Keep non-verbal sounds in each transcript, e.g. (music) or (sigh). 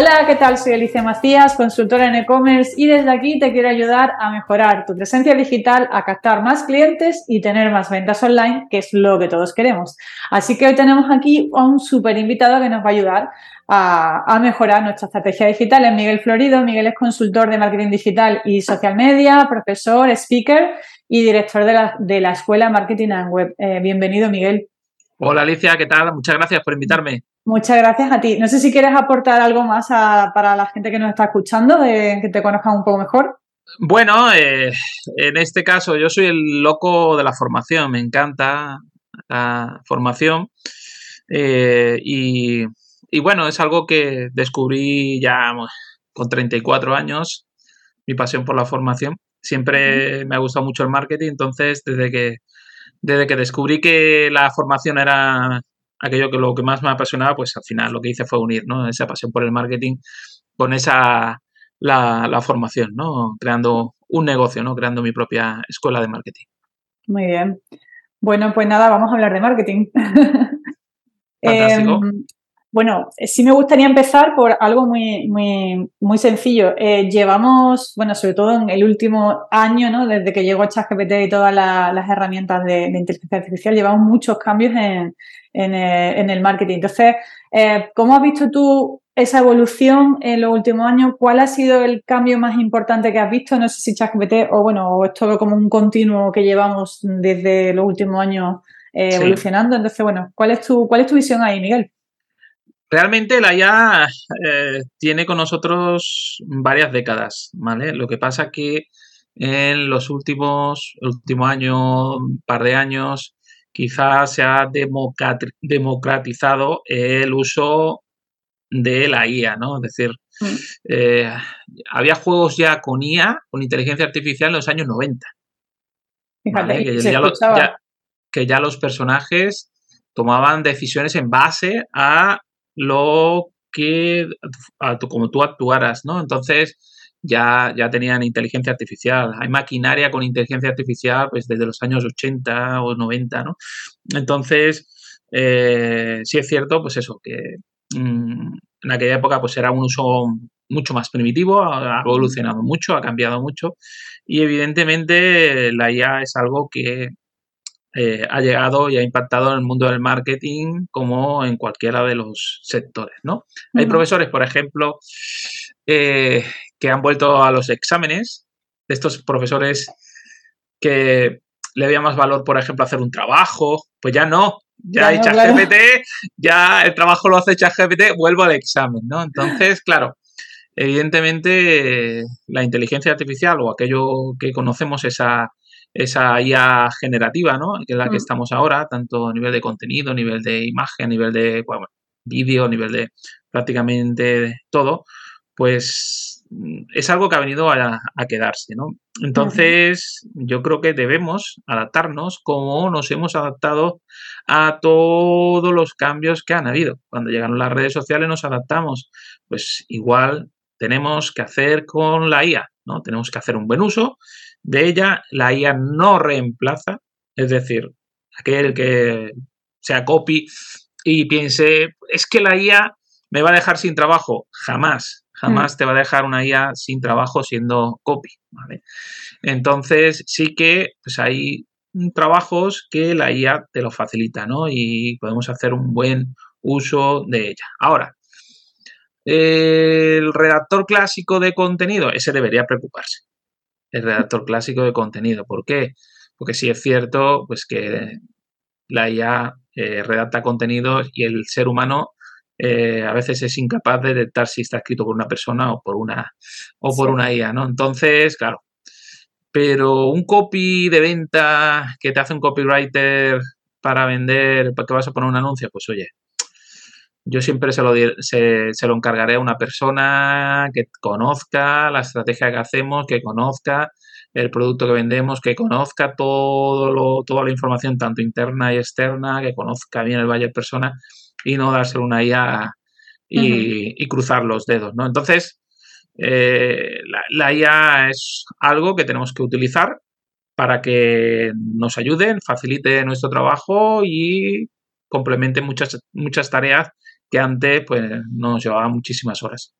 Hola, ¿qué tal? Soy Alicia Macías, consultora en e-commerce y desde aquí te quiero ayudar a mejorar tu presencia digital, a captar más clientes y tener más ventas online, que es lo que todos queremos. Así que hoy tenemos aquí a un súper invitado que nos va a ayudar a, mejorar nuestra estrategia digital. Es Miguel Florido. Miguel es consultor de marketing digital y social media, profesor, speaker y director de la, de la Escuela Marketing and Web. Eh, bienvenido, Miguel. Hola Alicia, ¿qué tal? Muchas gracias por invitarme. Muchas gracias a ti. No sé si quieres aportar algo más para la gente que nos está escuchando, de que te conozcan un poco mejor. Bueno, eh, en este caso yo soy el loco de la formación, me encanta la formación eh, y, bueno, es algo que descubrí ya con 34 años, mi pasión por la formación. Siempre me ha gustado mucho el marketing, entonces desde que, desde que descubrí que la formación era aquello que lo que más me apasionaba, pues al final lo que hice fue unir, ¿no? Esa pasión por el marketing con esa, la, formación, ¿no? Creando un negocio, ¿no? Creando mi propia escuela de marketing. Muy bien. Bueno, pues nada, vamos a hablar de marketing. (laughs) Fantástico. Em, bueno, sí me gustaría empezar por algo muy, muy, muy sencillo. Eh, llevamos, bueno, sobre todo en el último año, ¿no? Desde que llegó ChatGPT y todas las herramientas de, inteligencia artificial, llevamos muchos cambios en, eh, en, el marketing. Entonces, eh, ¿cómo has visto tú esa evolución en los últimos años? ¿Cuál ha sido el cambio más importante que has visto? No sé si ChatGPT o, bueno, o es todo como un continuo que llevamos desde los últimos años evolucionando. Entonces, bueno, ¿cuál es tu, cuál es tu visión ahí, Miguel? Realmente la IA eh, tiene con nosotros varias décadas, ¿vale? Lo que pasa que en los últimos, último año, par de años, quizás se ha democratizado el uso de la IA, ¿no? Es decir, mm. eh, había juegos ya con IA, con inteligencia artificial en los años 90. Fíjate, que ya los personajes tomaban decisiones en base a lo que, como tú actuaras, ¿no? Entonces, ya, ya tenían inteligencia artificial. Hay maquinaria con inteligencia artificial pues desde los años 80 o 90, ¿no? Entonces, eh, sí es cierto, pues eso, que mm, en aquella época pues era un uso mucho más primitivo, ha evolucionado mucho, ha cambiado mucho y evidentemente la IA es algo que eh, ha llegado y ha impactado en el mundo del marketing como en cualquiera de los sectores, ¿no? Hay profesores, por ejemplo, eh, que han vuelto a los exámenes, de estos profesores que le había más valor, por ejemplo, hacer un trabajo, pues ya no, ya, hay ChatGPT, ya el trabajo lo hace ChatGPT, vuelvo al examen, ¿no? Entonces, (laughs) claro, evidentemente la inteligencia artificial o aquello que conocemos, esa esa IA generativa, ¿no? Que es la que mm. estamos ahora, tanto a nivel de contenido, a nivel de imagen, a nivel de vídeo, a nivel de prácticamente todo, pues es algo que ha venido a, quedarse, ¿no? Entonces, yo creo que debemos adaptarnos como nos hemos adaptado a todos los cambios que han habido. Cuando llegaron las redes sociales nos adaptamos. Pues igual tenemos que hacer con la IA, ¿no? Tenemos que hacer un buen uso de ella, la IA no reemplaza, es decir, aquel que sea copy y piense, es que la IA me va a dejar sin trabajo, jamás, jamás mm. te va a dejar una IA sin trabajo siendo copy, Entonces sí que pues hay trabajos que la IA te lo facilita, ¿no? Y podemos hacer un buen uso de ella. Ahora, el redactor clásico de contenido, ese debería preocuparse el redactor clásico de contenido. ¿Por qué? Porque sí es cierto pues que la IA eh, redacta contenidos y el ser humano eh, a veces es incapaz de detectar si está escrito por una persona o por una o por una IA, ¿no? Entonces, claro. Pero un copy de venta que te hace un copywriter para vender, que vas a poner un anuncio, pues oye, yo siempre se lo, se, lo encargaré a una persona que conozca la estrategia que hacemos, que conozca el producto que vendemos, que conozca todo lo, toda la información, tanto interna y externa, que conozca bien el buyer persona y no dárselo una IA y, y cruzar los dedos, ¿no? Entonces, eh, la, la, IA es algo que tenemos que utilizar para que nos ayuden, facilite nuestro trabajo y complemente muchas, muchas tareas que antes pues nos llevaba muchísimas horas.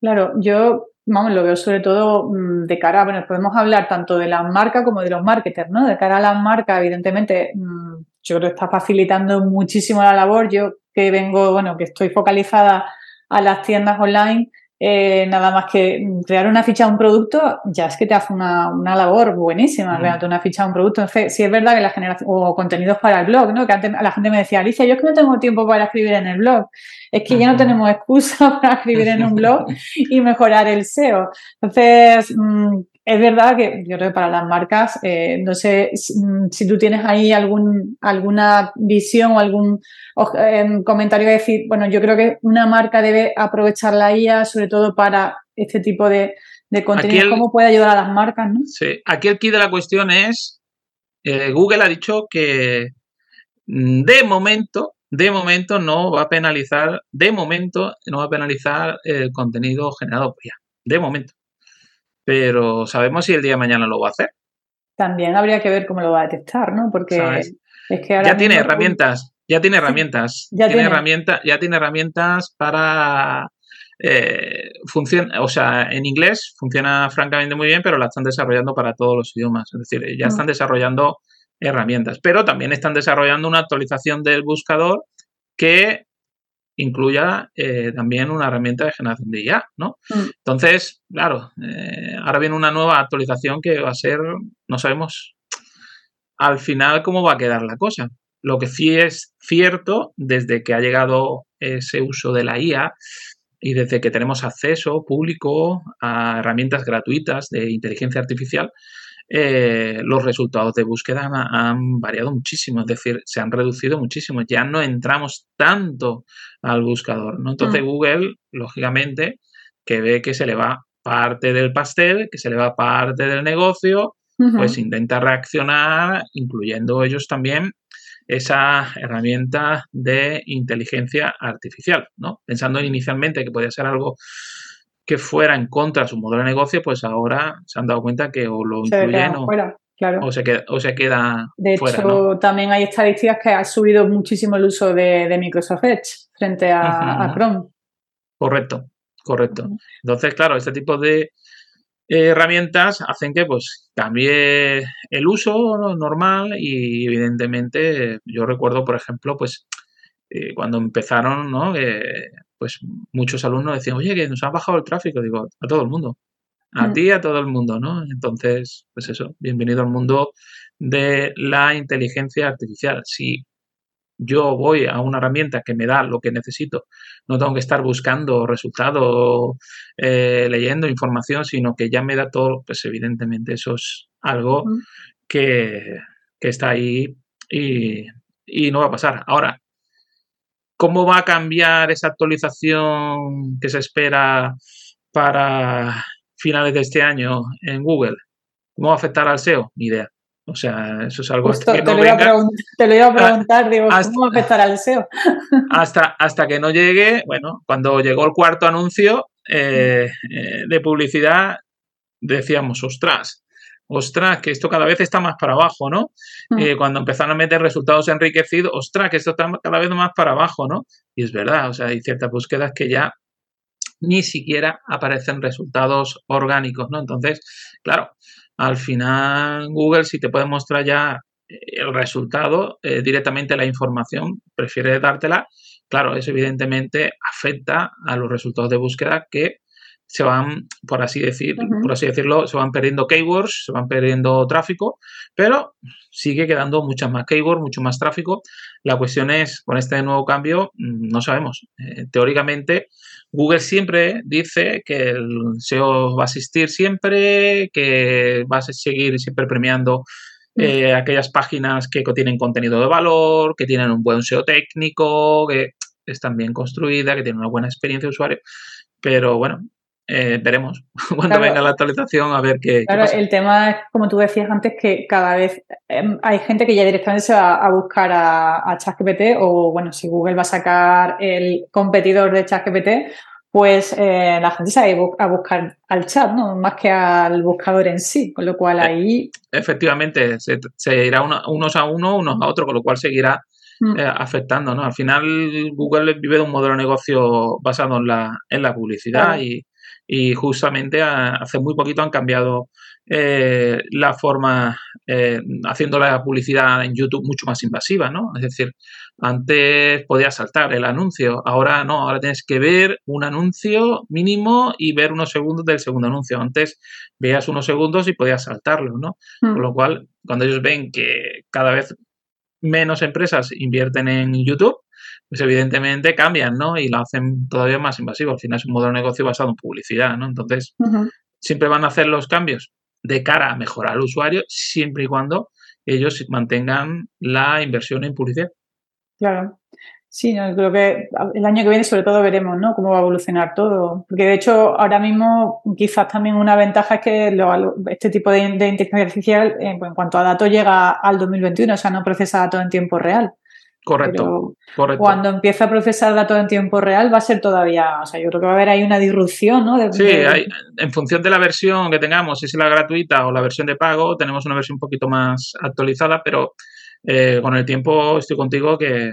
Claro, yo vamos, lo veo sobre todo mm, de cara, bueno, podemos hablar tanto de las marcas como de los marketers, ¿no? De cara a las marcas, evidentemente, mm, yo creo que está facilitando muchísimo la labor. Yo que vengo, bueno, que estoy focalizada a las tiendas online, eh, nada más que crear una ficha de un producto, ya es que te hace una, labor buenísima, crearte una ficha de un producto. Entonces, sí es verdad que la generación, o contenidos para el blog, ¿no? Que antes la gente me decía, Alicia, yo es que no tengo tiempo para escribir en el blog. Es que ya no tenemos excusa (laughs) para escribir en un blog (laughs) y mejorar el SEO. Entonces, mm, es verdad que yo creo que para las marcas, eh, no sé mm, si, tú tienes ahí algún, alguna visión o algún em, comentario que decir, bueno, yo creo que una marca debe aprovechar la IA sobre todo para este tipo de, de contenido. ¿Cómo puede ayudar a las marcas? ¿no? Sí, aquí el key de la cuestión es, eh, Google ha dicho que mm, de momento, de momento no va a penalizar, de momento no va a penalizar el contenido generado por IA. De momento pero ¿sabemos si el día de mañana lo va a hacer? También habría que ver cómo lo va a detectar, ¿no? Porque es que ahora ya tiene herramientas, ya tiene (laughs) herramientas, ya tiene, herramientas, ya tiene herramientas para eh, funciona, o sea, en inglés funciona francamente muy bien, pero la están desarrollando para todos los idiomas. Es decir, ya mm. están desarrollando herramientas, pero también están desarrollando una actualización del buscador que incluya eh, también una herramienta de generación de IA, ¿no? Mm. Entonces, claro, eh, ahora viene una nueva actualización que va a ser, no sabemos al final cómo va a quedar la cosa. Lo que sí es cierto, desde que ha llegado ese uso de la IA y desde que tenemos acceso público a herramientas gratuitas de inteligencia artificial, eh, los resultados de búsqueda han, variado muchísimo, es decir, se han reducido muchísimo. Ya no entramos tanto al buscador, ¿no? Entonces mm. Google, lógicamente, que ve que se le va parte del pastel, que se le va parte del negocio, pues intenta reaccionar, incluyendo ellos también esa herramienta de inteligencia artificial, ¿no? Pensando inicialmente que podía ser algo que fuera en contra de su modelo de negocio, pues ahora se han dado cuenta que o lo incluyen o, o, se queda, o se queda de hecho, también hay estadísticas que ha subido muchísimo el uso de, Microsoft Edge frente a, Chrome. Correcto, correcto. Entonces, claro, este tipo de herramientas hacen que pues cambie el uso normal y evidentemente yo recuerdo, por ejemplo, pues eh, cuando empezaron, ¿no? Pues muchos alumnos decían, oye, que nos ha bajado el tráfico. Digo, a todo el mundo. A mm. ti, a todo el mundo, ¿no? Entonces, pues eso, bienvenido al mundo de la inteligencia artificial. Si yo voy a una herramienta que me da lo que necesito, no tengo que estar buscando resultados, eh, leyendo información, sino que ya me da todo, pues evidentemente eso es algo mm. que, está ahí y, y no va a pasar. Ahora, ¿Cómo va a cambiar esa actualización que se espera para finales de este año en Google? ¿Cómo va a afectar al SEO? Ni idea. O sea, eso es algo que te, lo iba te, lo iba a ah, preguntar, digo, ¿cómo va a afectar al SEO? (laughs) hasta, hasta que no llegue, bueno, cuando llegó el cuarto anuncio eh, eh, de publicidad, decíamos, ostras, ostras, que esto cada vez está más para abajo, ¿no? Mm. Eh, cuando empezaron a meter resultados enriquecidos, ostras, que esto está cada vez más para abajo, ¿no? Y es verdad, o sea, hay ciertas búsquedas que ya ni siquiera aparecen resultados orgánicos, ¿no? Entonces, claro, al final Google si te puede mostrar ya el resultado, eh, directamente la información, prefiere dártela, claro, eso evidentemente afecta a los resultados de búsqueda que se van, por así decir, por así decirlo, se van perdiendo keywords, se van perdiendo tráfico, pero sigue quedando muchas más keywords, mucho más tráfico. La cuestión es, con este nuevo cambio, mm, no sabemos. Eh, teóricamente, Google siempre dice que el SEO va a existir siempre, que va a seguir siempre premiando eh, aquellas páginas que tienen contenido de valor, que tienen un buen SEO técnico, que están bien construidas, que tienen una buena experiencia de usuario. Pero bueno, eh, veremos (laughs) cuando venga la actualización a ver qué. Claro, el tema es, como tú decías antes, que cada vez em, hay gente que ya directamente se va a buscar a, a ChatGPT o, bueno, si Google va a sacar el competidor de ChatGPT, pues eh, la gente se va a buscar al chat, ¿no? Más que al buscador en sí, con lo cual eh, ahí... Efectivamente, se, irá unos a uno, unos a otro, con lo cual seguirá Mm. eh, afectando, ¿no? Al final Google vive de un modelo de negocio basado en la, en la publicidad Claro. y, y justamente a- hace muy poquito han cambiado eh, la forma, eh, haciendo la publicidad en YouTube mucho más invasiva, ¿no? Es decir, antes podías saltar el anuncio, ahora no, ahora tienes que ver un anuncio mínimo y ver unos segundos del segundo anuncio. Antes veías unos segundos y podías saltarlo, ¿no? Mm. Con lo cual, cuando ellos ven que cada vez menos empresas invierten en YouTube, pues evidentemente cambian, ¿no? Y lo hacen todavía más invasivo. Al final es un modelo de negocio basado en publicidad, ¿no? Entonces, siempre van a hacer los cambios de cara a mejorar al usuario, siempre y cuando ellos mantengan la inversión en publicidad. Claro. Sí, no, creo que el año que viene sobre todo veremos, ¿no? Cómo va a evolucionar todo. Porque de hecho ahora mismo quizás también una ventaja es que lo- este tipo de, de inteligencia artificial eh, pues, en cuanto a datos llega al 2021, o sea, no procesa datos en tiempo real. Correcto, correcto. cuando empiece a procesar datos en tiempo real va a ser todavía, o sea, yo creo que va a haber ahí una disrupción, ¿no? De- Sí, de- hay- en función de la versión que tengamos, si es la gratuita o la versión de pago, tenemos una versión un poquito más actualizada, pero eh, con el tiempo estoy contigo que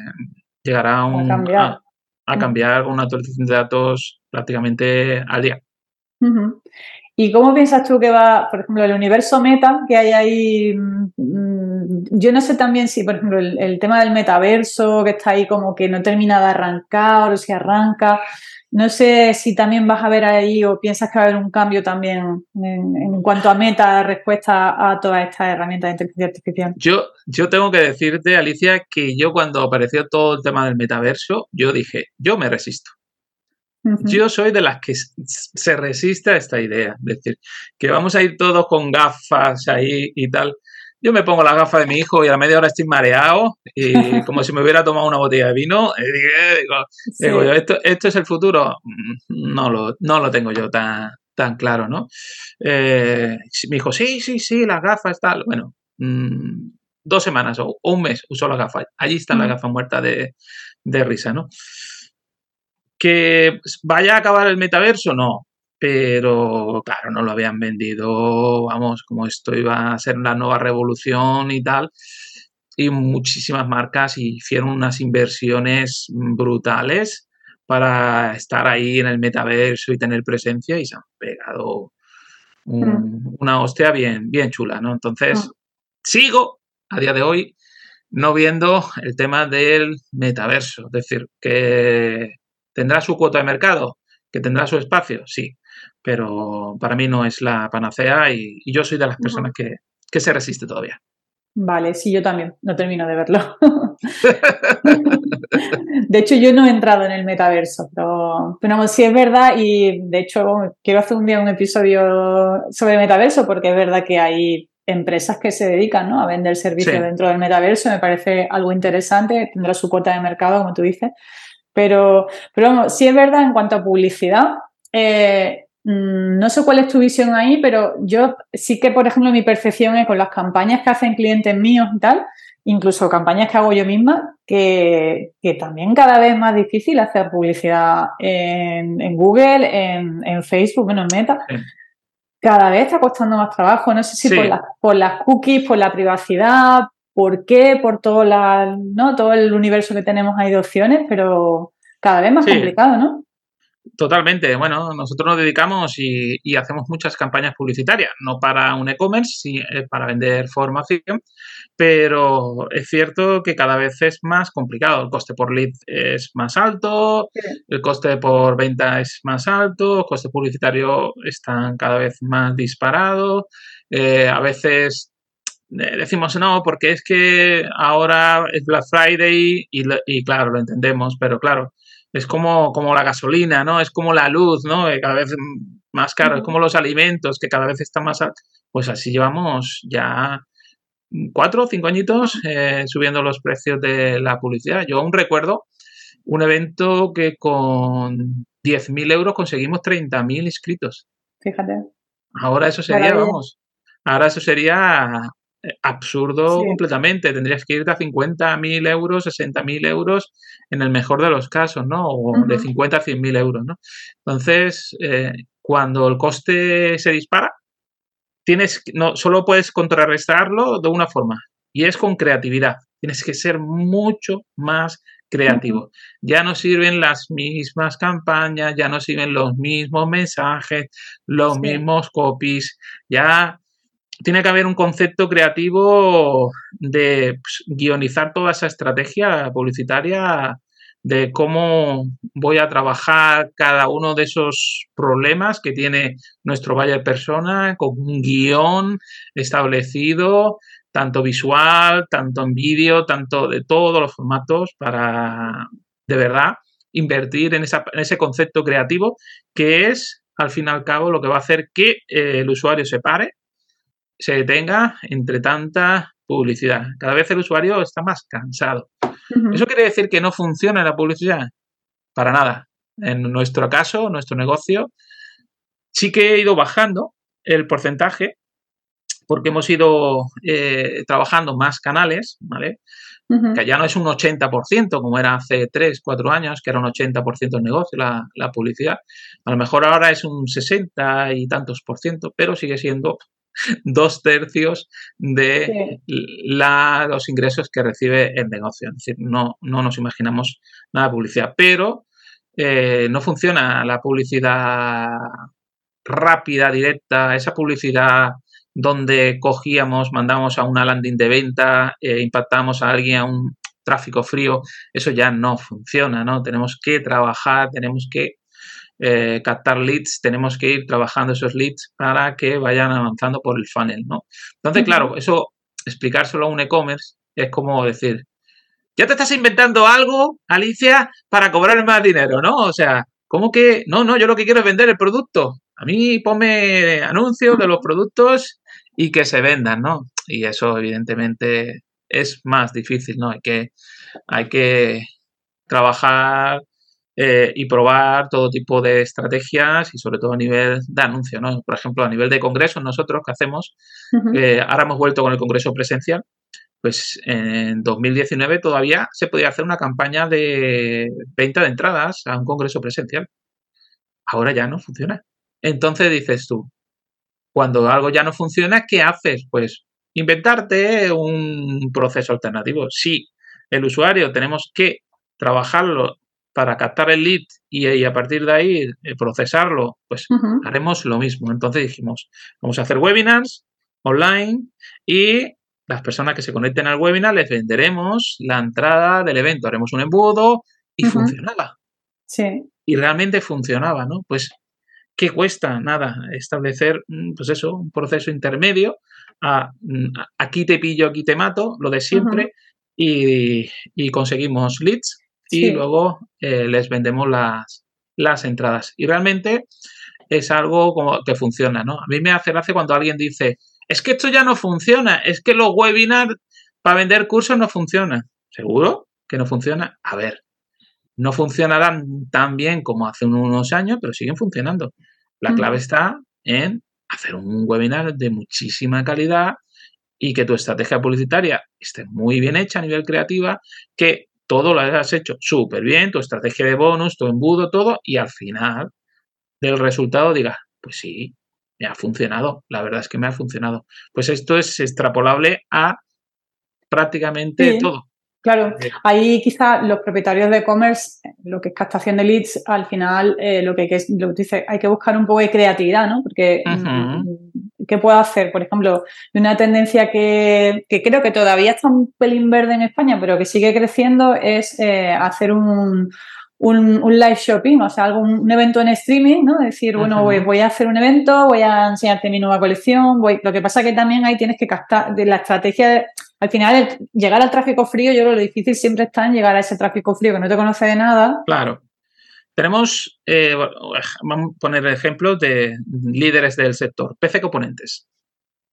llegará un, cambiar. a, a cambiar una actualización de datos prácticamente al día. ¿Y cómo piensas tú que va, por ejemplo, el universo meta que hay ahí? Yo no sé también si, por ejemplo, el, el tema del metaverso que está ahí como que no termina de arrancar o si arranca. No sé si también vas a ver ahí o piensas que va a haber un cambio también en, en cuanto a meta respuesta a todas estas herramientas de inteligencia artificial. Yo, yo tengo que decirte, Alicia, que yo cuando apareció todo el tema del metaverso, yo dije, yo me resisto. Yo soy de las que se resiste a esta idea. Es decir, que vamos a ir todos con gafas ahí y tal. Yo me pongo las gafas de mi hijo y a la media hora estoy mareado y (laughs) como si me hubiera tomado una botella de vino. y digo, Sí. digo yo, ¿esto, ¿esto es el futuro? Mm, No lo, no lo tengo yo tan, tan claro, ¿no? Eh, me dijo, sí, sí, sí, las gafas, tal. Bueno, mm, dos semanas o, o un mes usó las gafas. Allí están las Mm. gafas muertas de, de risa, ¿no? Que vaya a acabar el metaverso, no. Pero claro, no lo habían vendido, vamos, como esto iba a ser la nueva revolución y tal. Y muchísimas marcas hicieron unas inversiones brutales para estar ahí en el metaverso y tener presencia y se han pegado un- una hostia bien, bien chula, ¿no? Entonces, Mm. sigo a día de hoy no viendo el tema del metaverso. Es decir, que tendrá su cuota de mercado, que tendrá su espacio, sí, pero para mí no es la panacea y, y yo soy de las personas que, que se resiste todavía. Vale, sí, yo también, no termino de verlo. (laughs) De hecho, yo no he entrado en el metaverso, pero, pero sí es verdad y de hecho quiero hacer un día un episodio sobre metaverso porque es verdad que hay empresas que se dedican ¿no? a vender servicios Sí. dentro del metaverso, me parece algo interesante, tendrá su cuota de mercado, como tú dices, pero, pero vamos, sí es verdad en cuanto a publicidad, eh, no sé cuál es tu visión ahí, pero yo sí que, por ejemplo, mi percepción es con las campañas que hacen clientes míos y tal, incluso campañas que hago yo misma, que, que también cada vez es más difícil hacer publicidad en, en Google, en, en Facebook, bueno, en Meta. Sí. Cada vez está costando más trabajo. No sé si Sí. por, las- por las cookies, por la privacidad, por qué, por todo, la, ¿no? todo el universo que tenemos ahí de opciones, pero cada vez más Sí. complicado, ¿no? Totalmente. Bueno, nosotros nos dedicamos y, y hacemos muchas campañas publicitarias, no para un e-commerce, sí, eh, para vender formación, pero es cierto que cada vez es más complicado. El coste por lead es más alto, el coste por venta es más alto, el coste publicitario están cada vez más disparados. Eh, a veces eh, decimos no, porque es que ahora es Black Friday y, y claro, lo entendemos, pero claro, es como, como la gasolina, ¿no? Es como la luz, ¿no? Que cada vez más caro, es como los alimentos que cada vez están más altos. Pues así llevamos ya cuatro o cinco añitos eh, subiendo los precios de la publicidad. Yo aún recuerdo un evento que con 10.000 euros conseguimos 30.000 inscritos. Fíjate. Ahora eso sería, Maravilla. vamos, ahora eso sería absurdo Sí. completamente. Tendrías que irte a 50.000 euros, 60.000 euros en el mejor de los casos, ¿no? O de Ujú. 50 a 100.000 euros, ¿no? Entonces, eh, cuando el coste se dispara, tienes, no, solo puedes contrarrestarlo de una forma y es con creatividad. tienes que ser mucho más creativo. Ya no sirven las mismas campañas, ya no sirven los mismos mensajes, los mismos copies, ya tiene que haber un concepto creativo de pues, guionizar toda esa estrategia publicitaria de cómo voy a trabajar cada uno de esos problemas que tiene nuestro buyer persona con un guion establecido, tanto visual, tanto en vídeo, tanto de todos los formatos para de verdad invertir en, ese concepto creativo que es al fin y al cabo lo que va a hacer que eh, el usuario se pare, se detenga entre tanta publicidad. Cada vez el usuario está más cansado. ¿Eso quiere decir que no funciona la publicidad? Para nada. En nuestro caso, nuestro negocio, sí que he ido bajando el porcentaje porque hemos ido eh, trabajando más canales, ¿vale? Que ya no es un 80% como era hace 3, 4 años, que era un 80% el negocio, la, la, publicidad. A lo mejor ahora es un 60 y tantos por ciento, pero sigue siendo dos tercios de los ingresos que recibe el negocio. Es decir, no, no nos imaginamos nada de publicidad, pero eh, no funciona la publicidad rápida, directa, esa publicidad donde cogíamos, mandamos a una landing de venta, eh, impactamos a alguien a un tráfico frío, eso ya no funciona, ¿no? Tenemos que trabajar, tenemos que eh, captar leads, tenemos que ir trabajando esos leads para que vayan avanzando por el funnel, ¿no? Entonces, claro, eso, explicárselo a un e-commerce es como decir, ya te estás inventando algo, Alicia, para cobrar más dinero, ¿no? O sea, ¿cómo que? No, no, yo lo que quiero es vender el producto. A mí ponme anuncios de los productos y que se vendan, ¿no? Y eso, evidentemente, es más difícil, ¿no? Hay que, hay que trabajar eh, y probar todo tipo de estrategias y sobre todo a nivel de anuncio, ¿no? Por ejemplo, a nivel de congresos, nosotros que hacemos, eh, ahora hemos vuelto con el congreso presencial, pues en 2019 todavía se podía hacer una campaña de venta de entradas a un congreso presencial. Ahora ya no funciona. Entonces dices tú, cuando algo ya no funciona, ¿qué haces? Pues inventarte un proceso alternativo. Si el usuario tenemos que trabajarlo para captar el lead y, a partir de ahí eh, procesarlo, pues haremos lo mismo. Entonces dijimos, vamos a hacer webinars online y las personas que se conecten al webinar les venderemos la entrada del evento, haremos un embudo y funcionaba. Sí. Y realmente funcionaba, ¿no? Pues, ¿qué cuesta? Nada, establecer, mm, pues eso, un proceso intermedio. Mm, aquí te pillo, aquí te mato, lo de siempre, y, y conseguimos leads y luego eh, les vendemos las, las entradas. Y realmente es algo como que funciona, ¿no? A mí me hace gracia cuando alguien dice, es que esto ya no funciona, es que los webinars para vender cursos no funcionan. ¿Seguro que no funciona? A ver, no funcionarán tan bien como hace unos años, pero siguen funcionando. La clave está en hacer un webinar de muchísima calidad y que tu estrategia publicitaria esté muy bien hecha a nivel creativa, que todo lo has hecho súper bien, tu estrategia de bonus, tu embudo, todo, y al final del resultado digas, pues sí, me ha funcionado, la verdad es que me ha funcionado. Pues esto es extrapolable a prácticamente todo. Claro, ahí quizá los propietarios de e-commerce, lo que es captación de leads, al final eh, lo que, es, lo que dice, hay que buscar un poco de creatividad, ¿no? Porque ¿qué puedo hacer? Por ejemplo, una tendencia que, creo que todavía está un pelín verde en España, pero que sigue creciendo, es eh, hacer un, un, live shopping, o sea, algún un evento en streaming, ¿no? Decir, bueno, voy, a hacer un evento, voy a enseñarte mi nueva colección, voy... lo que pasa que también ahí tienes que captar de la estrategia, al final llegar al tráfico frío, yo creo que lo difícil siempre está en llegar a ese tráfico frío que no te conoce de nada. Claro. Tenemos, eh, vamos a poner ejemplos de líderes del sector, PC Componentes.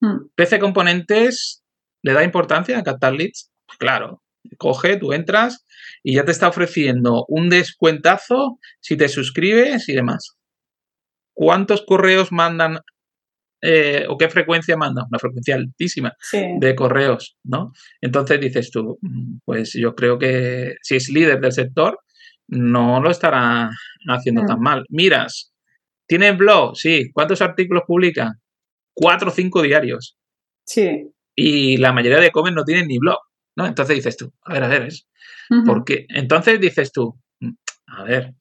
Hmm. PC Componentes le da importancia a captar leads, pues claro, coge, tú entras y ya te está ofreciendo un descuentazo si te suscribes y demás. ¿Cuántos correos mandan eh, o qué frecuencia mandan? Una frecuencia altísima de correos, ¿no? Entonces dices tú, mm, pues yo creo que si es líder del sector, no lo estará haciendo tan mm. mal. Miras, ¿tiene blog? Sí. ¿Cuántos artículos publica? Cuatro o cinco diarios. Sí. Y la mayoría de e no tienen ni blog. ¿no? Entonces dices tú, a ver, a ver, es porque entonces dices tú, mm, a ver,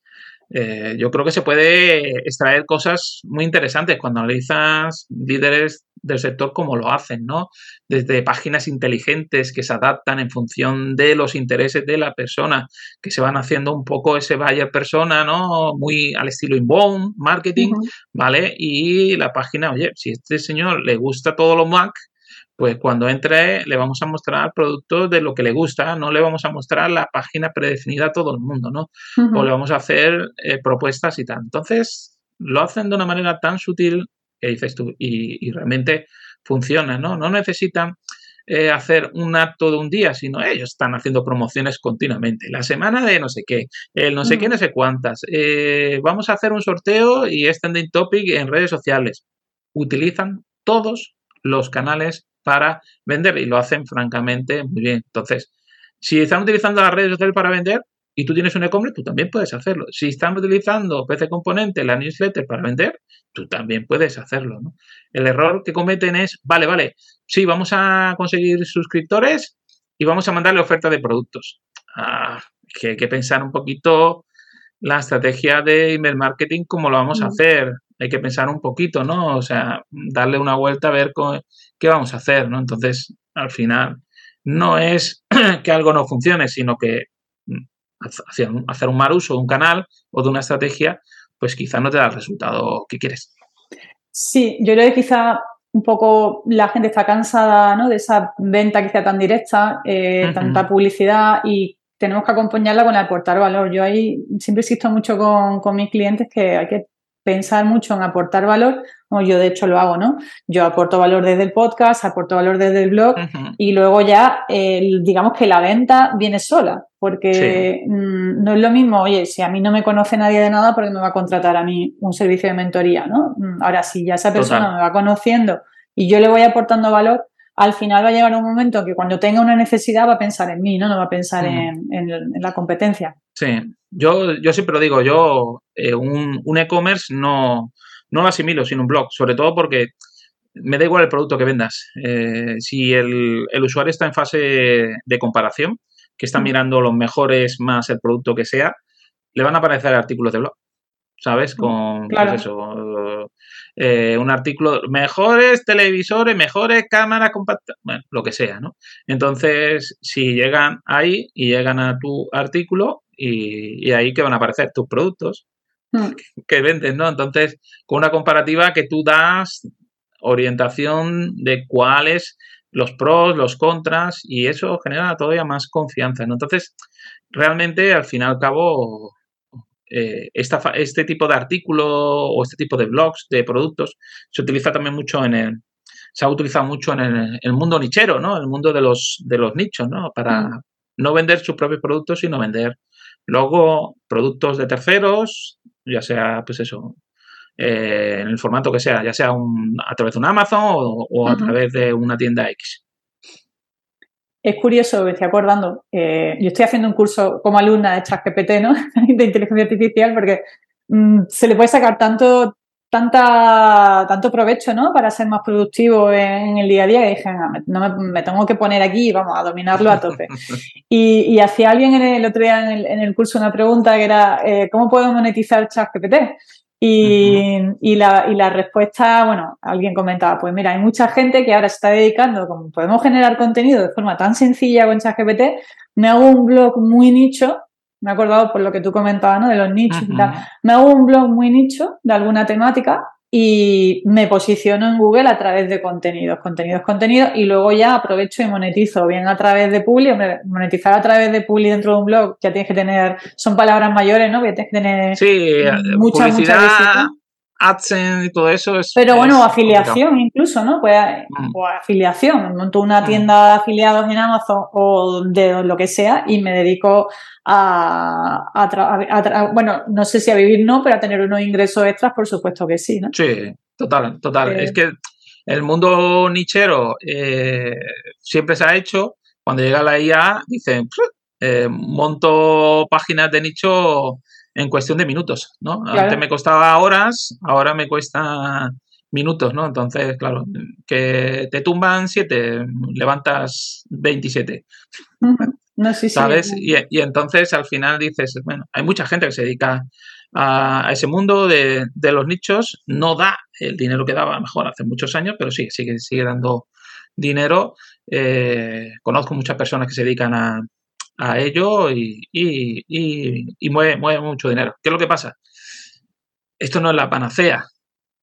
eh, yo creo que se puede extraer cosas muy interesantes cuando analizas líderes del sector como lo hacen, ¿no? Desde páginas inteligentes que se adaptan en función de los intereses de la persona, que se van haciendo un poco ese buyer persona, ¿no? Muy al estilo inbound, marketing, ¿vale? Y la página, oye, si a este señor le gusta todo lo Mac, pues cuando entre le vamos a mostrar productos de lo que le gusta, no le vamos a mostrar la página predefinida a todo el mundo, ¿no? O le vamos a hacer eh, propuestas y tal. Entonces, lo hacen de una manera tan sutil que dices tú, y, realmente funciona, ¿no? No necesitan eh, hacer un acto de un día, sino ellos están haciendo promociones continuamente. La semana de no sé qué, el no sé qué, no sé cuántas. Eh, vamos a hacer un sorteo y es trending topic en redes sociales. Utilizan todos los canales para vender y lo hacen francamente muy bien. Entonces, si están utilizando las redes sociales para vender y tú tienes un e-commerce, tú también puedes hacerlo. Si están utilizando PC Componente, la newsletter para vender, tú también puedes hacerlo. El error que cometen es, vale, vale, sí, vamos a conseguir suscriptores y vamos a mandarle oferta de productos. Ah, que hay que pensar un poquito la estrategia de email marketing, cómo lo vamos a mm. hacer hay que pensar un poquito, ¿no? O sea, darle una vuelta a ver qué vamos a hacer, ¿no? Entonces, al final, no es (clears throat) que algo no funcione, sino que mm, hacer un mal uso de un canal o de una estrategia, pues quizá no te da el resultado que quieres. Sí, yo creo que quizá un poco la gente está cansada ¿no? de esa venta quizá tan directa, eh, tanta publicidad y tenemos que acompañarla con el aportar valor. Yo ahí siempre insisto mucho con, con mis clientes que hay que pensar mucho en aportar valor, o yo de hecho lo hago, ¿no? Yo aporto valor desde el podcast, aporto valor desde el blog y luego ya, digamos que la venta viene sola, porque mm, no es lo mismo, oye, si a mí no me conoce nadie de nada, porque me va a contratar a mí un servicio de mentoría, ¿no? Mm, ahora, si ya esa persona me va conociendo y yo le voy aportando valor, al final va a llegar un momento que cuando tenga una necesidad va a pensar en mí, ¿no? No va a pensar en, la competencia. Sí, yo, yo siempre lo digo, yo eh, un, e-commerce no, no lo asimilo sin un blog, sobre todo porque me da igual el producto que vendas. Eh, si el, usuario está en fase de comparación, que está mirando los mejores más el producto que sea, le van a aparecer artículos de blog. ¿Sabes? Con pues eso, eh, un artículo, mejores televisores, mejores cámaras compactas, bueno, lo que sea, ¿no? Entonces, si llegan ahí y llegan a tu artículo y, ahí que van a aparecer tus productos hmm. que, vendes, ¿no? Entonces, con una comparativa que tú das orientación de cuáles los pros, los contras y eso genera todavía más confianza, ¿no? Entonces, realmente, al fin y al cabo, eh, este tipo de artículo o este tipo de blogs de productos se utiliza también mucho en el, se ha utilizado mucho en el, mundo nichero, ¿no? El mundo de los, de los nichos, ¿no? Para mm. no vender sus propios productos, sino vender luego productos de terceros, ya sea, pues eso, eh, en el formato que sea, ya sea a través de un Amazon o, a través de una tienda X es curioso, me estoy acordando, eh, yo estoy haciendo un curso como alumna de ChatGPT, ¿no? (laughs) de inteligencia artificial, porque mm, se le puede sacar tanto, tanta, tanto provecho, ¿no? Para ser más productivo en, el día a día, y dije, no, me, tengo que poner aquí y vamos a dominarlo a tope. (laughs) y, hacía alguien en el otro día en el, curso una pregunta que era, eh, ¿cómo puedo monetizar ChatGPT? Y, la, respuesta, bueno, alguien comentaba, pues mira, hay mucha gente que ahora se está dedicando, como podemos generar contenido de forma tan sencilla con ChatGPT, me hago un blog muy nicho, me he acordado por lo que tú comentabas, ¿no? De los nichos y tal, me hago un blog muy nicho de alguna temática y me posiciono en Google a través de contenidos, contenidos, contenidos y luego ya aprovecho y monetizo bien a través de Publi, monetizar a través de Publi dentro de un blog ya tienes que tener, son palabras mayores, ¿no? Que tienes que tener sí, mucha, mucha AdSense y todo eso es. Pero bueno, afiliación incluso, ¿no? Pues, mm. o afiliación. Monto una mm. tienda de afiliados en Amazon o de lo que sea y me dedico a, bueno, no sé si a vivir no, pero a tener unos ingresos extras, por supuesto que sí, ¿no? Sí, total, total. Eh, es que el mundo nichero eh, siempre se ha hecho. Cuando llega la IA, dicen, eh, monto páginas de nicho en cuestión de minutos, ¿no? Antes me costaba horas, ahora me cuesta minutos, ¿no? Entonces, claro, que te tumban 7, levantas 27. (laughs) No, sí, ¿Sabes? Y, y, entonces al final dices, bueno, hay mucha gente que se dedica a, ese mundo de, los nichos, no da el dinero que daba mejor hace muchos años, pero sí, sigue, sigue dando dinero. Eh, conozco muchas personas que se dedican a, a ello y, y, y, mueve, mueve mucho dinero. ¿Qué es lo que pasa? Esto no es la panacea.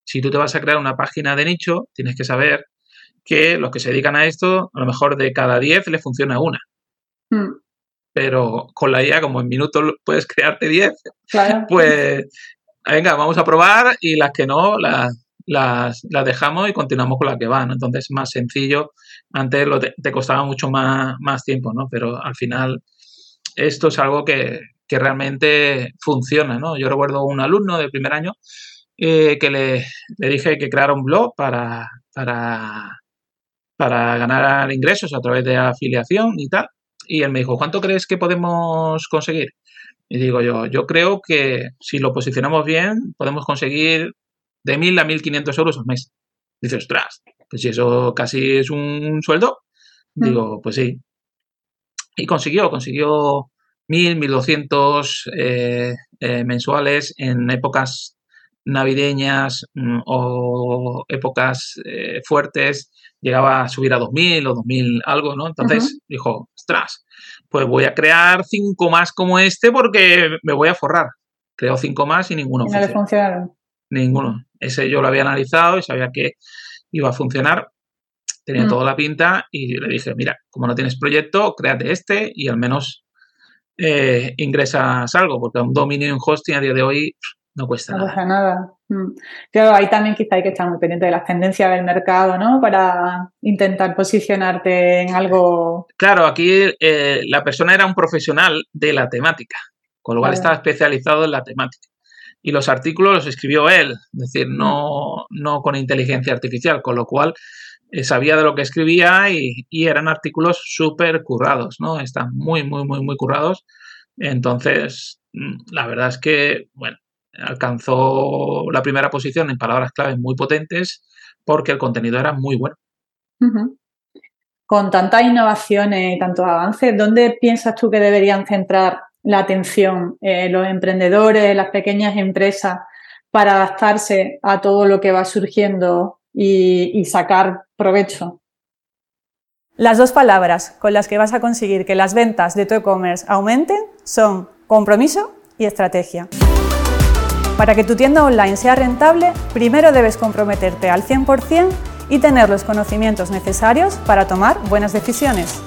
Si tú te vas a crear una página de nicho, tienes que saber que los que se dedican a esto, a lo mejor de cada 10 le funciona una. Hmm. Pero con la IA, como en minutos puedes crearte 10, pues venga, vamos a probar y las que no, las, las, dejamos y continuamos con la que van. Entonces es más sencillo. Antes lo te, costaba mucho más, más tiempo, ¿no? Pero al final esto es algo que, que realmente funciona, ¿no? Yo recuerdo un alumno de primer año eh, que le, le, dije que creara un blog para, para, para ganar ingresos a través de afiliación y tal. Y él me dijo, ¿cuánto crees que podemos conseguir? Y digo yo, yo creo que si lo posicionamos bien, podemos conseguir de 1.000 a 1.500 euros al mes. Dice, ostras, pues si eso casi es un sueldo. Mm. Digo, pues sí. Y consiguió, consiguió 1.000, 1.200 eh, eh, mensuales en épocas navideñas mm, o épocas eh, fuertes. Llegaba a subir a 2.000 o 2.000 algo, ¿no? Entonces dijo, ostras, pues voy a crear cinco más como este porque me voy a forrar. Creo cinco más y ninguno. no le funcionaron. Ninguno. Ese yo lo había analizado y sabía que iba a funcionar. Tenía mm. toda la pinta y le dije, mira, como no tienes proyecto, créate este y al menos eh, ingresas algo, porque un dominio en hosting a día de hoy no cuesta no nada. nada. Mm. ahí también quizá hay que estar muy pendiente de las tendencias del mercado, ¿no? Para intentar posicionarte en algo. Claro, aquí eh, la persona era un profesional de la temática, con lo cual estaba especializado en la temática y los artículos los escribió él, es decir, no, no con inteligencia artificial, con lo cual eh, sabía de lo que escribía y, eran artículos súper currados, ¿no? Están muy, muy, muy, muy currados. Entonces, mm, la verdad es que, bueno, alcanzó la primera posición en palabras claves muy potentes porque el contenido era muy bueno. Con tantas innovaciones y tantos avances, ¿dónde piensas tú que deberían centrar la atención, eh, los emprendedores, las pequeñas empresas, para adaptarse a todo lo que va surgiendo y, sacar provecho. Las dos palabras con las que vas a conseguir que las ventas de tu e-commerce aumenten son compromiso y estrategia. Para que tu tienda online sea rentable, primero debes comprometerte al 100% y tener los conocimientos necesarios para tomar buenas decisiones.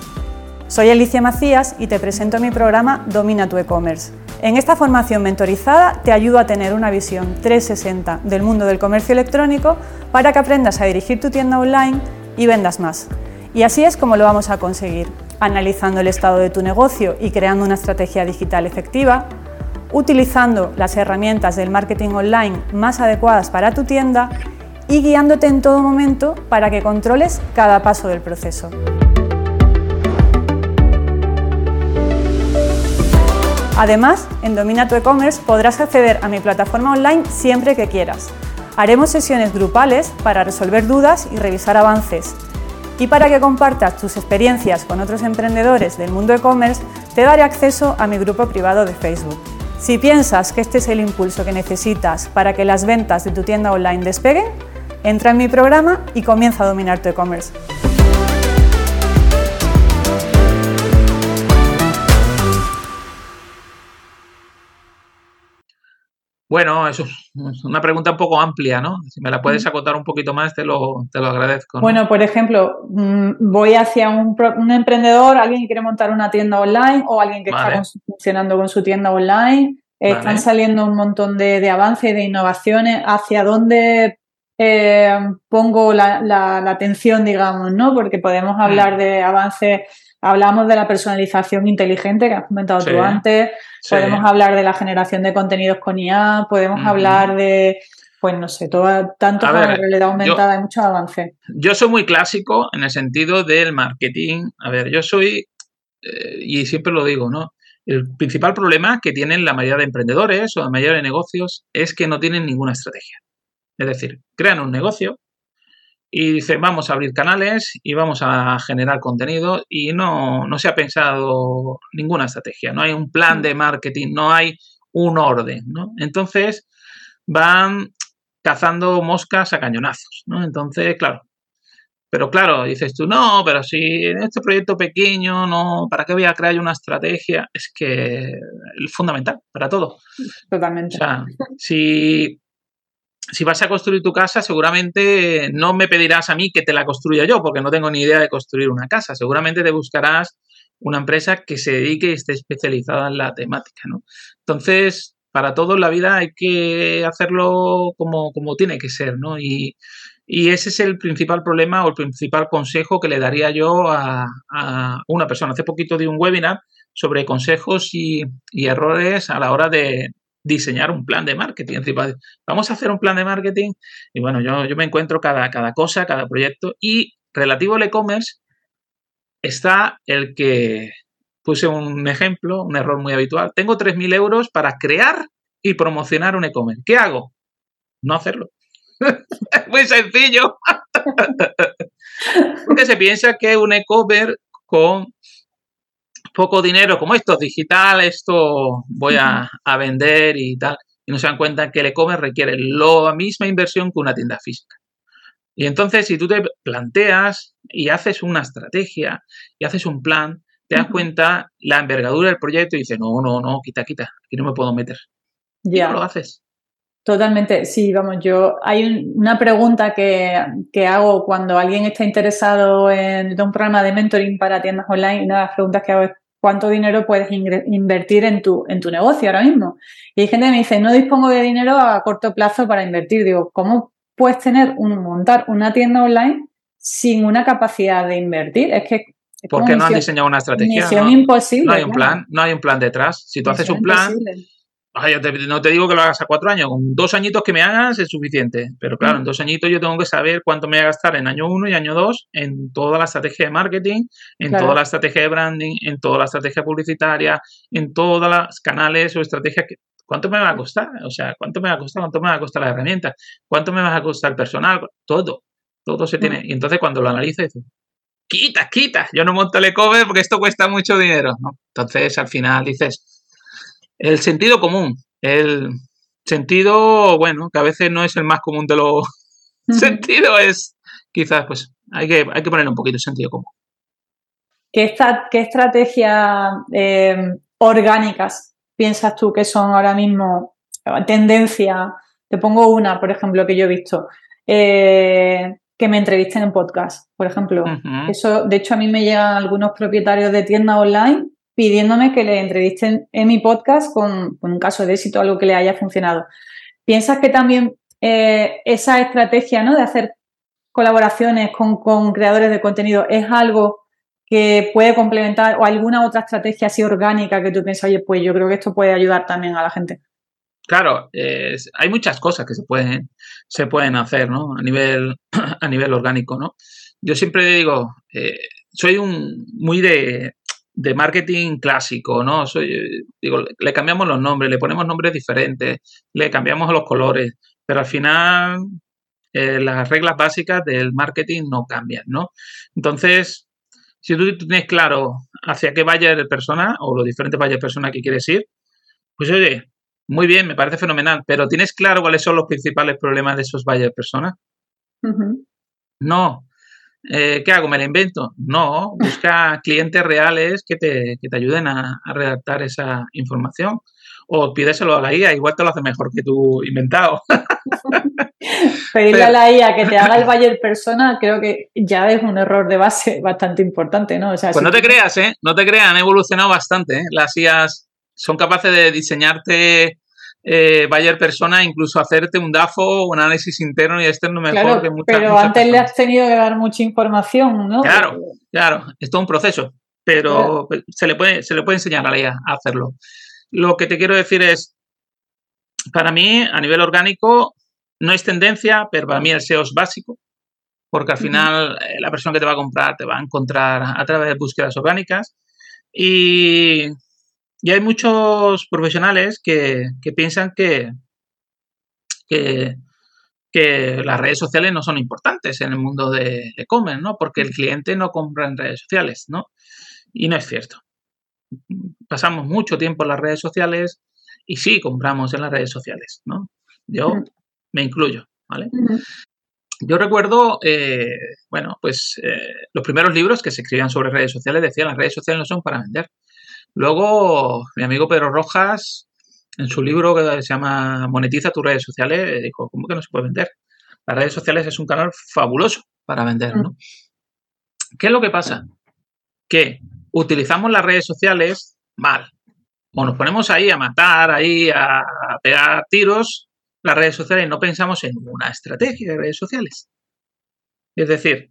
Soy Alicia Macías y te presento mi programa Domina tu e-commerce. En esta formación mentorizada te ayudo a tener una visión 360 del mundo del comercio electrónico para que aprendas a dirigir tu tienda online y vendas más. Y así es como lo vamos a conseguir, analizando el estado de tu negocio y creando una estrategia digital efectiva, utilizando las herramientas del marketing online más adecuadas para tu tienda y guiándote en todo momento para que controles cada paso del proceso. Además, en Domina tu e-commerce podrás acceder a mi plataforma online siempre que quieras. Haremos sesiones grupales para resolver dudas y revisar avances. Y para que compartas tus experiencias con otros emprendedores del mundo e-commerce, te daré acceso a mi grupo privado de Facebook. Si piensas que este es el impulso que necesitas para que las ventas de tu tienda online despeguen, entra en mi programa y comienza a dominar tu e-commerce. Bueno, eso es una pregunta un poco amplia, ¿no? Si me la puedes acotar un poquito más, te lo, te lo agradezco. Bueno, por ejemplo, mm, voy hacia un, emprendedor, alguien que quiere montar una tienda online o alguien que está funcionando con su tienda online. Están saliendo un montón de, avances, de innovaciones. ¿Hacia dónde eh, pongo la, atención, digamos, ¿no? Porque podemos mm. hablar de avances Hablamos de la personalización inteligente que has comentado tú antes, podemos hablar de la generación de contenidos con IA, podemos hablar de, pues no sé, todo, tanto la realidad aumentada, hay muchos avances. Yo soy muy clásico en el sentido del marketing. A ver, yo soy, eh, y siempre lo digo, ¿no? El principal problema que tienen la mayoría de emprendedores o la mayoría de negocios es que no tienen ninguna estrategia. Es decir, crean un negocio y dicen vamos a abrir canales y vamos a generar contenido y no, no se ha pensado ninguna estrategia, no hay un plan de marketing, no hay un orden, ¿no? Entonces van cazando moscas a cañonazos, ¿no? Entonces, claro, pero claro, dices tú, no, pero si en este proyecto pequeño, no, ¿para qué voy a crear una estrategia? Es que es fundamental para todo. Totalmente. O sea, si, si vas a construir tu casa, seguramente no me pedirás a mí que te la construya yo, porque no tengo ni idea de construir una casa. Seguramente te buscarás una empresa que se dedique y esté especializada en la temática, ¿no? Entonces, para todo en la vida hay que hacerlo como, como tiene que ser, ¿no? Y, y ese es el principal problema o el principal consejo que le daría yo a, una persona. Hace poquito di un webinar sobre consejos y, errores a la hora de diseñar un plan de marketing. Vamos a hacer un plan de marketing y bueno, yo, me encuentro cada, cada cosa, cada proyecto y relativo al e-commerce está el que puse un ejemplo, un error muy habitual. Tengo 3.000 euros para crear y promocionar un e-commerce. ¿Qué hago? No hacerlo. (laughs) Muy sencillo. (laughs) Porque se piensa que un e-commerce con poco dinero, como esto es digital, esto voy a, vender y tal, y no se dan cuenta que el e-commerce requiere la misma inversión que una tienda física. Y entonces, si tú te planteas y haces una estrategia y haces un plan, te das cuenta la envergadura del proyecto y dices, no, no, no, quita, quita, aquí no me puedo meter. Ya. lo haces. Totalmente, sí, vamos, yo hay una pregunta que, hago cuando alguien está interesado en un programa de mentoring para tiendas online y una de las preguntas que hago es ¿cuánto dinero puedes invertir en tu, en tu negocio ahora mismo? Y hay gente que me dice, no dispongo de dinero a corto plazo para invertir. Digo, ¿cómo puedes tener un, montar una tienda online sin una capacidad de invertir? Es que ¿Por qué no has diseñado una estrategia? Misión imposible. No hay un plan, no hay un plan detrás. Si tú haces un plan, no te digo que lo hagas a cuatro años, con dos añitos que me hagas es suficiente. Pero claro, en mm. dos añitos yo tengo que saber cuánto me voy a gastar en año uno y año dos en toda la estrategia de marketing, en toda la estrategia de branding, en toda la estrategia publicitaria, en todas las canales o estrategias que. ¿Cuánto me va a costar? O sea, ¿cuánto me va a costar? ¿Cuánto me va a costar la herramienta? ¿Cuánto me va a costar el personal? Todo. Todo se tiene. Mm. Y entonces cuando lo analizo dices, quita, quita, yo no monto el e-commerce porque esto cuesta mucho dinero. Entonces al final dices, el sentido común, el sentido, bueno, que a veces no es el más común de los (laughs) sentidos, es quizás, pues, hay que, hay que ponerle un poquito de sentido común. ¿Qué, qué estrategias eh, orgánicas piensas tú que son ahora mismo tendencia? Te pongo una, por ejemplo, que yo he visto. Eh, que me entrevisten en podcast, por ejemplo. Eso, de hecho, a mí me llegan algunos propietarios de tiendas online pidiéndome que le entrevisten en mi podcast con, un caso de éxito, algo que le haya funcionado. ¿Piensas que también eh, esa estrategia ¿no? de hacer colaboraciones con, creadores de contenido es algo que puede complementar o alguna otra estrategia así orgánica que tú piensas, oye, pues yo creo que esto puede ayudar también a la gente? Claro, hay muchas cosas que se pueden, se pueden hacer, ¿no? A nivel, (clears throat) a nivel orgánico, ¿no? Yo siempre digo, eh, soy un muy de, de marketing clásico, ¿no? Soy, digo, le cambiamos los nombres, le ponemos nombres diferentes, le cambiamos los colores, pero al final eh, las reglas básicas del marketing no cambian, ¿no? Entonces, si tú tienes claro hacia qué de persona o los diferentes de persona que quieres ir, pues oye, muy bien, me parece fenomenal, pero ¿tienes claro cuáles son los principales problemas de esos de personas? No, eh, ¿Qué hago? ¿Me la invento? No, busca (laughs) clientes reales que te, que te ayuden a, redactar esa información. O pídeselo a la IA, igual te lo hace mejor que tú inventado. (laughs) Pedirle a la IA que te haga el Bayer persona, creo que ya es un error de base bastante importante, ¿no? pues no te creas, ¿eh? No te creas, han evolucionado bastante, ¿eh? Las IAs son capaces de diseñarte eh, Bayer persona, incluso hacerte un DAFO, un análisis interno y externo mejor que muchas Pero antes le has tenido que dar mucha información, ¿no? Claro, claro, es todo un proceso, pero se, le puede, se le puede enseñar a la IA a hacerlo. Lo que te quiero decir es, para mí, a nivel orgánico, no es tendencia, pero para mí el SEO es básico, porque al final eh, la persona que te va a comprar te va a encontrar a través de búsquedas orgánicas. Y y hay muchos profesionales que, piensan que, que, que las redes sociales no son importantes en el mundo de e-commerce, ¿no? Porque el cliente no compra en redes sociales, ¿no? Y no es cierto. Pasamos mucho tiempo en las redes sociales y sí compramos en las redes sociales, ¿no? Yo me incluyo, ¿vale? Yo recuerdo, eh, bueno, pues eh, los primeros libros que se escribían sobre redes sociales decían las redes sociales no son para vender. Luego, mi amigo Pedro Rojas en su libro que se llama Monetiza tus redes sociales, dijo, ¿cómo que no se puede vender? Las redes sociales es un canal fabuloso para vender, ¿no? ¿Qué es lo que pasa? Que utilizamos las redes sociales mal. O nos ponemos ahí a matar, ahí a pegar tiros, las redes sociales y no pensamos en una estrategia de redes sociales. Es decir,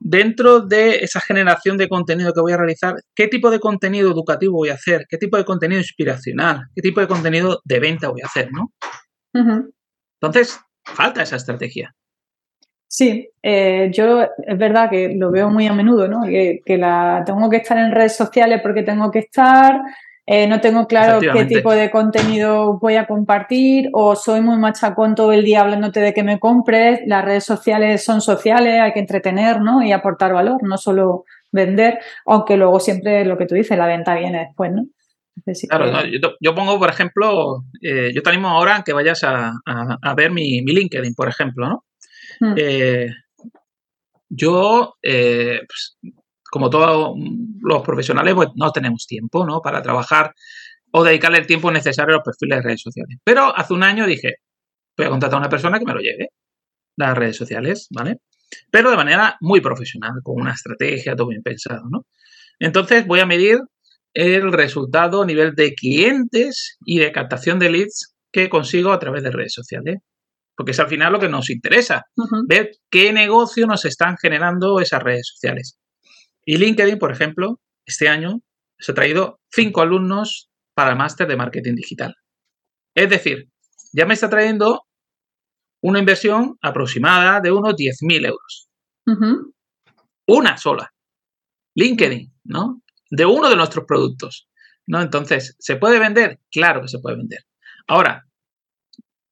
dentro de esa generación de contenido que voy a realizar, ¿qué tipo de contenido educativo voy a hacer? ¿Qué tipo de contenido inspiracional? ¿Qué tipo de contenido de venta voy a hacer? ¿no? Entonces, falta esa estrategia. Sí, eh, yo es verdad que lo veo muy a menudo, ¿no? Que, que, la tengo que estar en redes sociales porque tengo que estar, eh, no tengo claro qué tipo de contenido voy a compartir o soy muy machacón todo el día hablándote de que me compres. Las redes sociales son sociales, hay que entretener ¿no? y aportar valor, no solo vender, aunque luego siempre lo que tú dices, la venta viene después, ¿no? claro, yo, pongo, por ejemplo, eh, yo te animo ahora a que vayas a, ver mi, LinkedIn, por ejemplo, ¿no? Hmm. Eh, yo, pues, como todos los profesionales, pues no tenemos tiempo, ¿no? Para trabajar o dedicarle el tiempo necesario a los perfiles de redes sociales. Pero hace un año dije, voy a contratar a una persona que me lo lleve, las redes sociales, ¿vale? Pero de manera muy profesional, con una estrategia, todo bien pensado, ¿no? Entonces voy a medir el resultado a nivel de clientes y de captación de leads que consigo a través de redes sociales. Porque es al final lo que nos interesa, ver qué negocio nos están generando esas redes sociales. Y LinkedIn, por ejemplo, este año se ha traído cinco alumnos para el máster de marketing digital. Es decir, ya me está trayendo una inversión aproximada de unos 10.000 euros. Una sola. LinkedIn, ¿no? De uno de nuestros productos. ¿no? Entonces, ¿se puede vender? Claro que se puede vender. Ahora,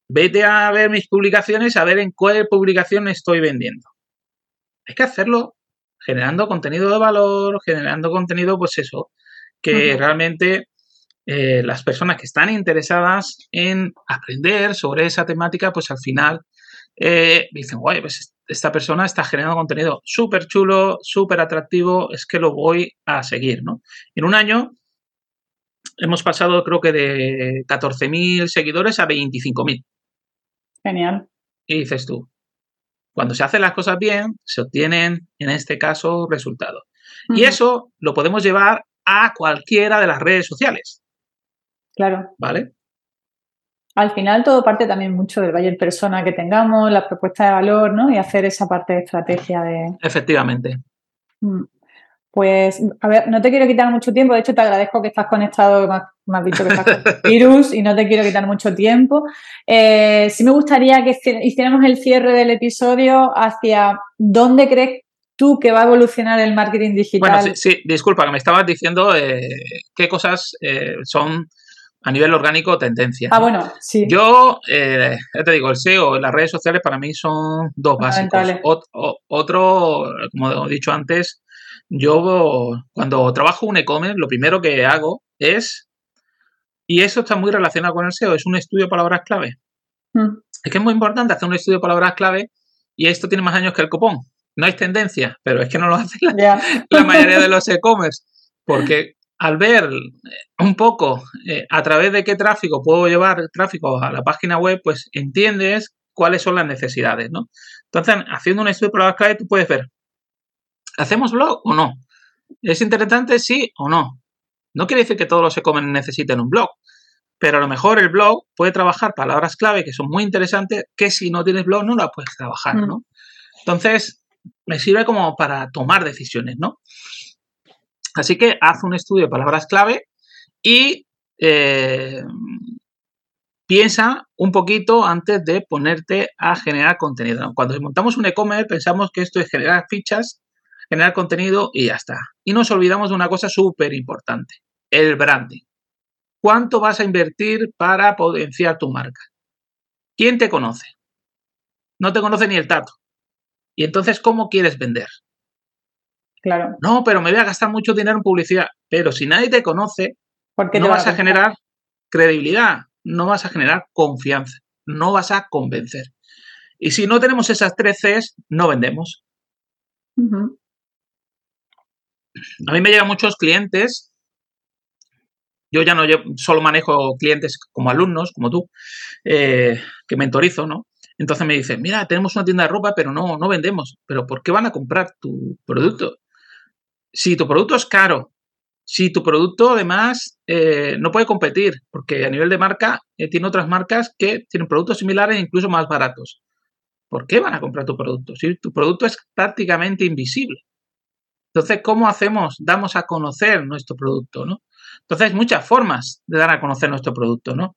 vete a ver mis publicaciones, a ver en cuál publicación estoy vendiendo. Hay que hacerlo generando contenido de valor, generando contenido, pues eso, que realmente eh, las personas que están interesadas en aprender sobre esa temática, pues al final eh, dicen, guay, pues esta persona está generando contenido súper chulo, súper atractivo, es que lo voy a seguir, ¿no? En un año hemos pasado creo que de 14.000 seguidores a 25.000. Genial. Y dices tú, cuando se hacen las cosas bien, se obtienen, en este caso, resultados. Y eso lo podemos llevar a cualquiera de las redes sociales. Claro. ¿Vale? Al final todo parte también mucho del buyer persona que tengamos, la propuesta de valor, ¿no? Y hacer esa parte de estrategia de... Efectivamente. Mm. Pues, a ver, no te quiero quitar mucho tiempo, de hecho te agradezco que estás conectado, me has dicho que estás con (laughs) virus y no te quiero quitar mucho tiempo. Eh, sí me gustaría que hiciéramos el cierre del episodio hacia dónde crees tú que va a evolucionar el marketing digital. Bueno, sí, disculpa, que me estabas diciendo eh, qué cosas eh, son a nivel orgánico tendencia. Ah, bueno, sí. Yo, ya te digo, el SEO, las redes sociales para mí son dos básicos. otro, como he dicho antes, yo cuando trabajo un e-commerce, lo primero que hago es, y eso está muy relacionado con el SEO, es un estudio de palabras clave. Mm. Es que es muy importante hacer un estudio de palabras clave y esto tiene más años que el copón. No hay tendencia, pero es que no lo hace (laughs) la, mayoría de los e-commerce. Porque al ver un poco eh, a través de qué tráfico puedo llevar tráfico a la página web, pues entiendes cuáles son las necesidades, ¿no? Entonces, haciendo un estudio de palabras clave, tú puedes ver ¿Hacemos blog o no? ¿Es interesante sí o no? No quiere decir que todos los e-commerce necesiten un blog, pero a lo mejor el blog puede trabajar palabras clave que son muy interesantes que si no tienes blog no las puedes trabajar, ¿no? Mm. Entonces, me sirve como para tomar decisiones, ¿no? Así que haz un estudio de palabras clave y eh, piensa un poquito antes de ponerte a generar contenido. Cuando montamos un e-commerce pensamos que esto es generar fichas generar contenido y ya está. Y nos olvidamos de una cosa súper importante, el branding. ¿Cuánto vas a invertir para potenciar tu marca? ¿Quién te conoce? no te conoce ni el tato. Y entonces, ¿cómo quieres vender? Claro. No, pero me voy a gastar mucho dinero en publicidad. Pero si nadie te conoce, no vas a generar credibilidad, no vas a generar confianza, no vas a convencer. Y si no tenemos esas tres Cs, no vendemos. A mí me llegan muchos clientes. Yo ya no solo manejo clientes como alumnos, como tú, eh, que mentorizo, ¿no? Entonces me dicen, mira, tenemos una tienda de ropa, pero no, no vendemos. ¿Pero por qué van a comprar tu producto? Si tu producto es caro, si tu producto además eh, no puede competir, porque a nivel de marca eh, tiene otras marcas que tienen productos similares e incluso más baratos. ¿Por qué van a comprar tu producto? Si tu producto es prácticamente invisible. Entonces, ¿cómo hacemos? Damos a conocer nuestro producto, ¿no? Entonces, hay muchas formas de dar a conocer nuestro producto, ¿no?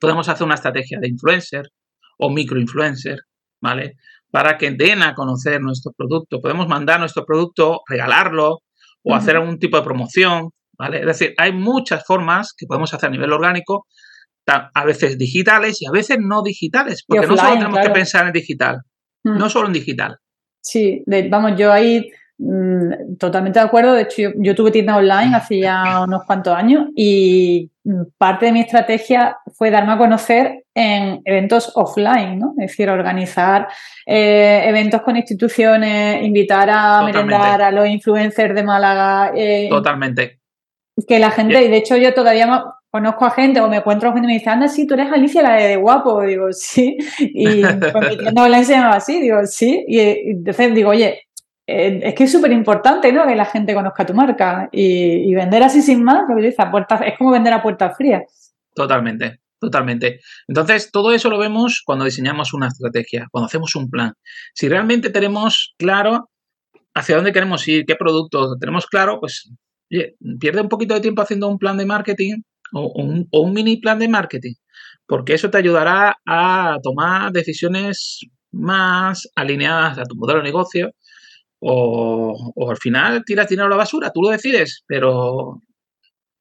Podemos hacer una estrategia de influencer o microinfluencer, ¿vale? Para que den a conocer nuestro producto. Podemos mandar nuestro producto, regalarlo o hacer algún tipo de promoción, ¿vale? Es decir, hay muchas formas que podemos hacer a nivel orgánico, a veces digitales y a veces no digitales, porque no solo tenemos que pensar en digital, no solo en digital. Sí, vamos, yo ahí Mm, totalmente de acuerdo. De hecho, yo, tuve tienda online hace ya (laughs) unos cuantos años y mm, parte de mi estrategia fue darme a conocer en eventos offline, ¿no? Es decir, organizar eh, eventos con instituciones, invitar a merendar a los influencers de Málaga. Eh, Totalmente. Que la gente, y de hecho yo todavía conozco a gente o me encuentro gente y me dice, anda, sí, tú eres Alicia, la de, guapo. Digo, sí. Y (laughs) pues mi tienda online se llamaba así, digo, sí. Y, y entonces digo, oye, eh, es que es súper importante, ¿no? Que la gente conozca tu marca y, vender así sin más, lo que puertas, es como vender a puertas frías. Totalmente, totalmente. Entonces, todo eso lo vemos cuando diseñamos una estrategia, cuando hacemos un plan. Si realmente tenemos claro hacia dónde queremos ir, qué producto tenemos claro, pues pierde un poquito de tiempo haciendo un plan de marketing o un, o un mini plan de marketing, porque eso te ayudará a tomar decisiones más alineadas a tu modelo de negocio o, al final tiras dinero a la basura, tú lo decides, pero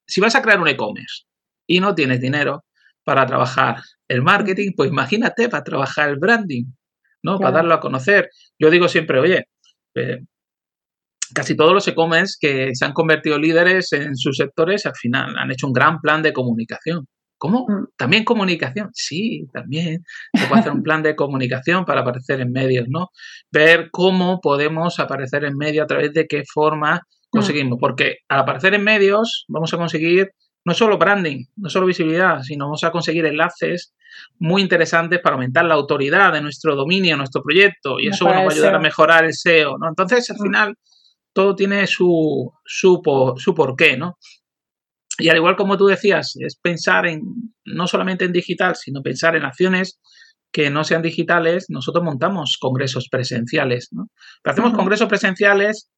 si vas a crear un e-commerce y no tienes dinero para trabajar el marketing, pues imagínate para trabajar el branding, ¿no? Para darlo a conocer. Yo digo siempre, oye, eh, casi todos los e-commerce que se han convertido líderes en sus sectores al final han hecho un gran plan de comunicación. ¿Cómo? Mm. ¿También comunicación? Sí, también. Se puede hacer un plan de comunicación para aparecer en medios, ¿no? Ver cómo podemos aparecer en medios, a través de qué forma mm. conseguimos. Porque al aparecer en medios vamos a conseguir no solo branding, no solo visibilidad, sino vamos a conseguir enlaces muy interesantes para aumentar la autoridad de nuestro dominio, nuestro proyecto, y eso nos va a ayudar a mejorar el SEO, ¿no? Entonces, al mm. final, todo tiene su, su, su porqué, ¿no? Y al igual como tú decías, es pensar en no solamente en digital, sino pensar en acciones que no sean digitales. Nosotros montamos congresos presenciales, ¿no? Pero hacemos congresos presenciales,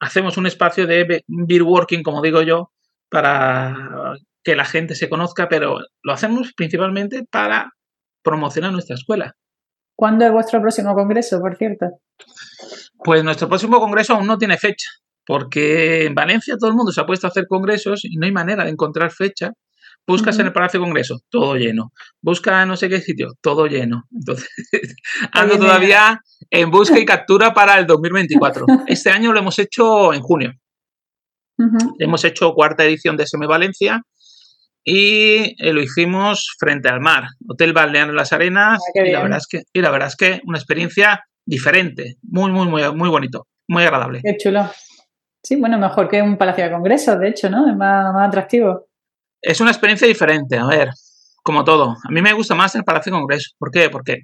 hacemos un espacio de beer working, como digo yo, para que la gente se conozca, pero lo hacemos principalmente para promocionar nuestra escuela. ¿Cuándo es vuestro próximo congreso, por cierto? Pues nuestro próximo congreso aún no tiene fecha porque en Valencia todo el mundo se ha puesto a hacer congresos y no hay manera de encontrar fecha. Buscas en el Palacio de Congreso, todo lleno. Busca no sé qué sitio, todo lleno. Entonces, (laughs) ando todavía en busca y captura para el 2024. (laughs) Este año lo hemos hecho en junio. Hemos hecho cuarta edición de SM Valencia y eh, lo hicimos frente al mar, Hotel Balneario Las Arenas. Ah, y, la verdad es que, y la verdad es que una experiencia diferente, muy, muy, muy, muy bonito, muy agradable. Qué chulo. Sí, bueno, mejor que un palacio de congresos, de hecho, ¿no? Es más, atractivo. Es una experiencia diferente, a ver, como todo. A mí me gusta más el palacio de congresos. ¿Por qué? Porque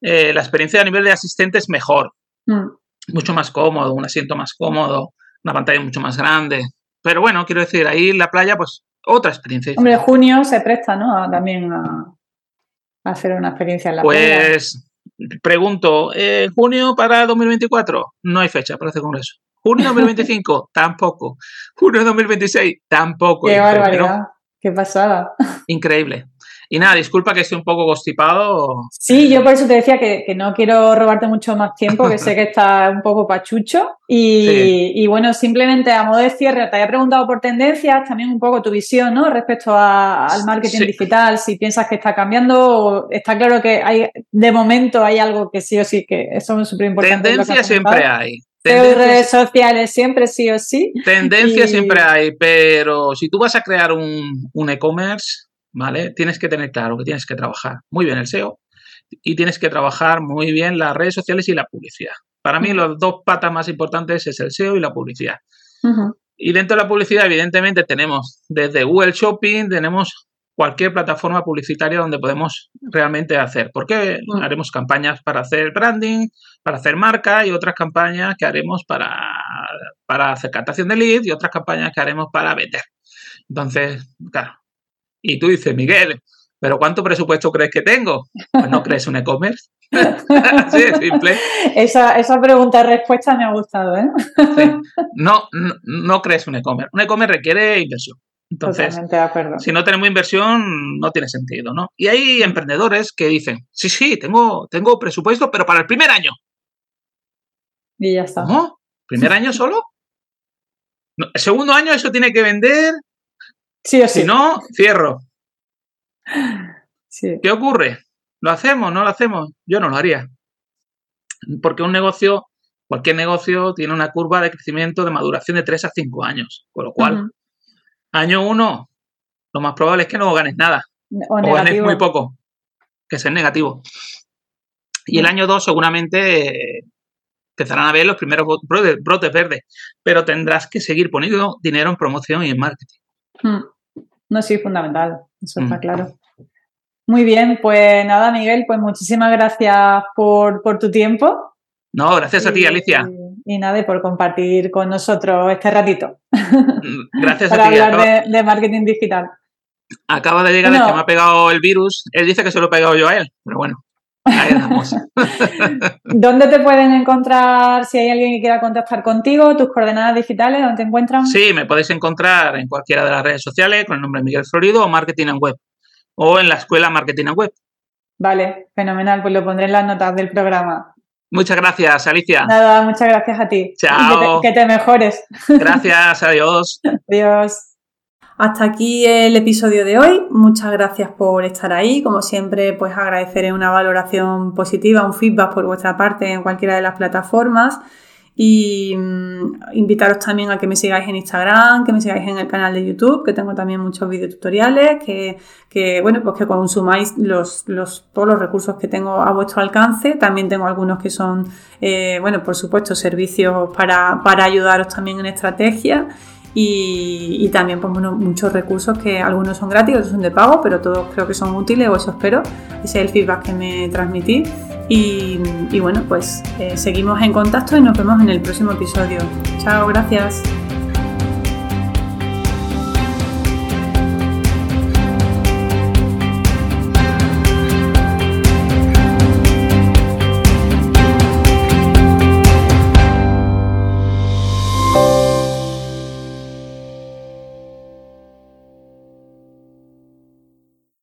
eh, la experiencia a nivel de asistente es mejor. Mm. Mucho más cómodo, un asiento más cómodo, una pantalla mucho más grande. Pero bueno, quiero decir, ahí en la playa, pues otra experiencia. Hombre, junio se presta, ¿no? También a, hacer una experiencia en la playa. Pues pregunto, ¿eh, ¿junio para 2024? No hay fecha para hacer congreso. Junio 2025, (laughs) tampoco. Junio 2026, tampoco. Qué barbaridad, qué pasada. Increíble. Y nada, disculpa que esté un poco constipado. Sí, yo por eso te decía que, no quiero robarte mucho más tiempo, que sé que está un poco pachucho. Y, bueno, simplemente a modo de cierre, te había preguntado por tendencias, también un poco tu visión, ¿no? Respecto al marketing digital, si piensas que está cambiando, está claro que hay, de momento hay algo que sí o sí, que eso es súper importante. Tendencias siempre hay. redes sociales siempre sí o sí. Tendencias siempre hay, pero si tú vas a crear un, un e-commerce, ¿vale? Tienes que tener claro que tienes que trabajar muy bien el SEO y tienes que trabajar muy bien las redes sociales y la publicidad. Para mí, los dos patas más importantes es el SEO y la publicidad. Y dentro de la publicidad, evidentemente, tenemos desde Google Shopping, tenemos cualquier plataforma publicitaria donde podemos realmente hacer. Porque haremos campañas para hacer branding, para hacer marca y otras campañas que haremos para, para hacer captación de leads y otras campañas que haremos para vender. Entonces, claro, y tú dices, Miguel, ¿pero cuánto presupuesto crees que tengo? Pues no crees un e-commerce. (laughs) Así de simple. Esa, esa pregunta-respuesta me ha gustado, ¿eh? no, no, crees un e-commerce. Un e-commerce requiere inversión. Entonces, si no tenemos inversión, no tiene sentido, ¿no? Y hay emprendedores que dicen, sí, sí, tengo, tengo presupuesto, pero para el primer año. Y ya está. ¿Cómo? ¿Primer año solo? el segundo año eso tiene que vender si no, cierro. ¿Qué ocurre? ¿Lo hacemos? ¿No lo hacemos? Yo no lo haría. Porque un negocio, cualquier negocio, tiene una curva de crecimiento de maduración de 3 a 5 años. Con lo cual, año 1, lo más probable es que no ganes nada. O, ganes muy poco. Que es negativo. Y el año 2 seguramente empezarán a ver los primeros brotes verdes. Pero tendrás que seguir poniendo dinero en promoción y en marketing. Hmm. No, sí, fundamental, eso está mm. claro. Muy bien, pues nada, Miguel, pues muchísimas gracias por, tu tiempo. No, gracias a ti, Alicia. Y, nada, y por compartir con nosotros este ratito. Mm, gracias (laughs) a ti. Para hablar de, marketing digital. Acaba de llegar el que me ha pegado el virus. Él dice que se lo he pegado yo a él, pero bueno. (laughs) ¿Dónde te pueden encontrar si hay alguien que quiera contactar contigo? ¿Tus coordenadas digitales? ¿Dónde te encuentran? Sí, me podéis encontrar en cualquiera de las redes sociales con el nombre Miguel Florido o Marketing and Web o en la escuela Marketing and Web. Vale, fenomenal. Pues lo pondré en las notas del programa. Muchas gracias, Alicia. Nada, muchas gracias a ti. Chao. que te mejores. Gracias, (laughs) adiós. adiós. Hasta aquí el episodio de hoy. Muchas gracias por estar ahí. Como siempre, pues agradeceré una valoración positiva, un feedback por vuestra parte en cualquiera de las plataformas. Y mm, invitaros también a que me sigáis en Instagram, que me sigáis en el canal de YouTube, que tengo también muchos videotutoriales, que, que bueno, pues que consumáis los, los, todos los recursos que tengo a vuestro alcance. También tengo algunos que son, eh, bueno, por supuesto, servicios para, para ayudaros también en estrategia y, también pues, muchos recursos que algunos son gratis, otros son de pago, pero todos creo que son útiles o eso espero. Ese es el feedback que me transmití. Y, bueno, pues eh, seguimos en contacto y nos vemos en el próximo episodio. Chao, gracias.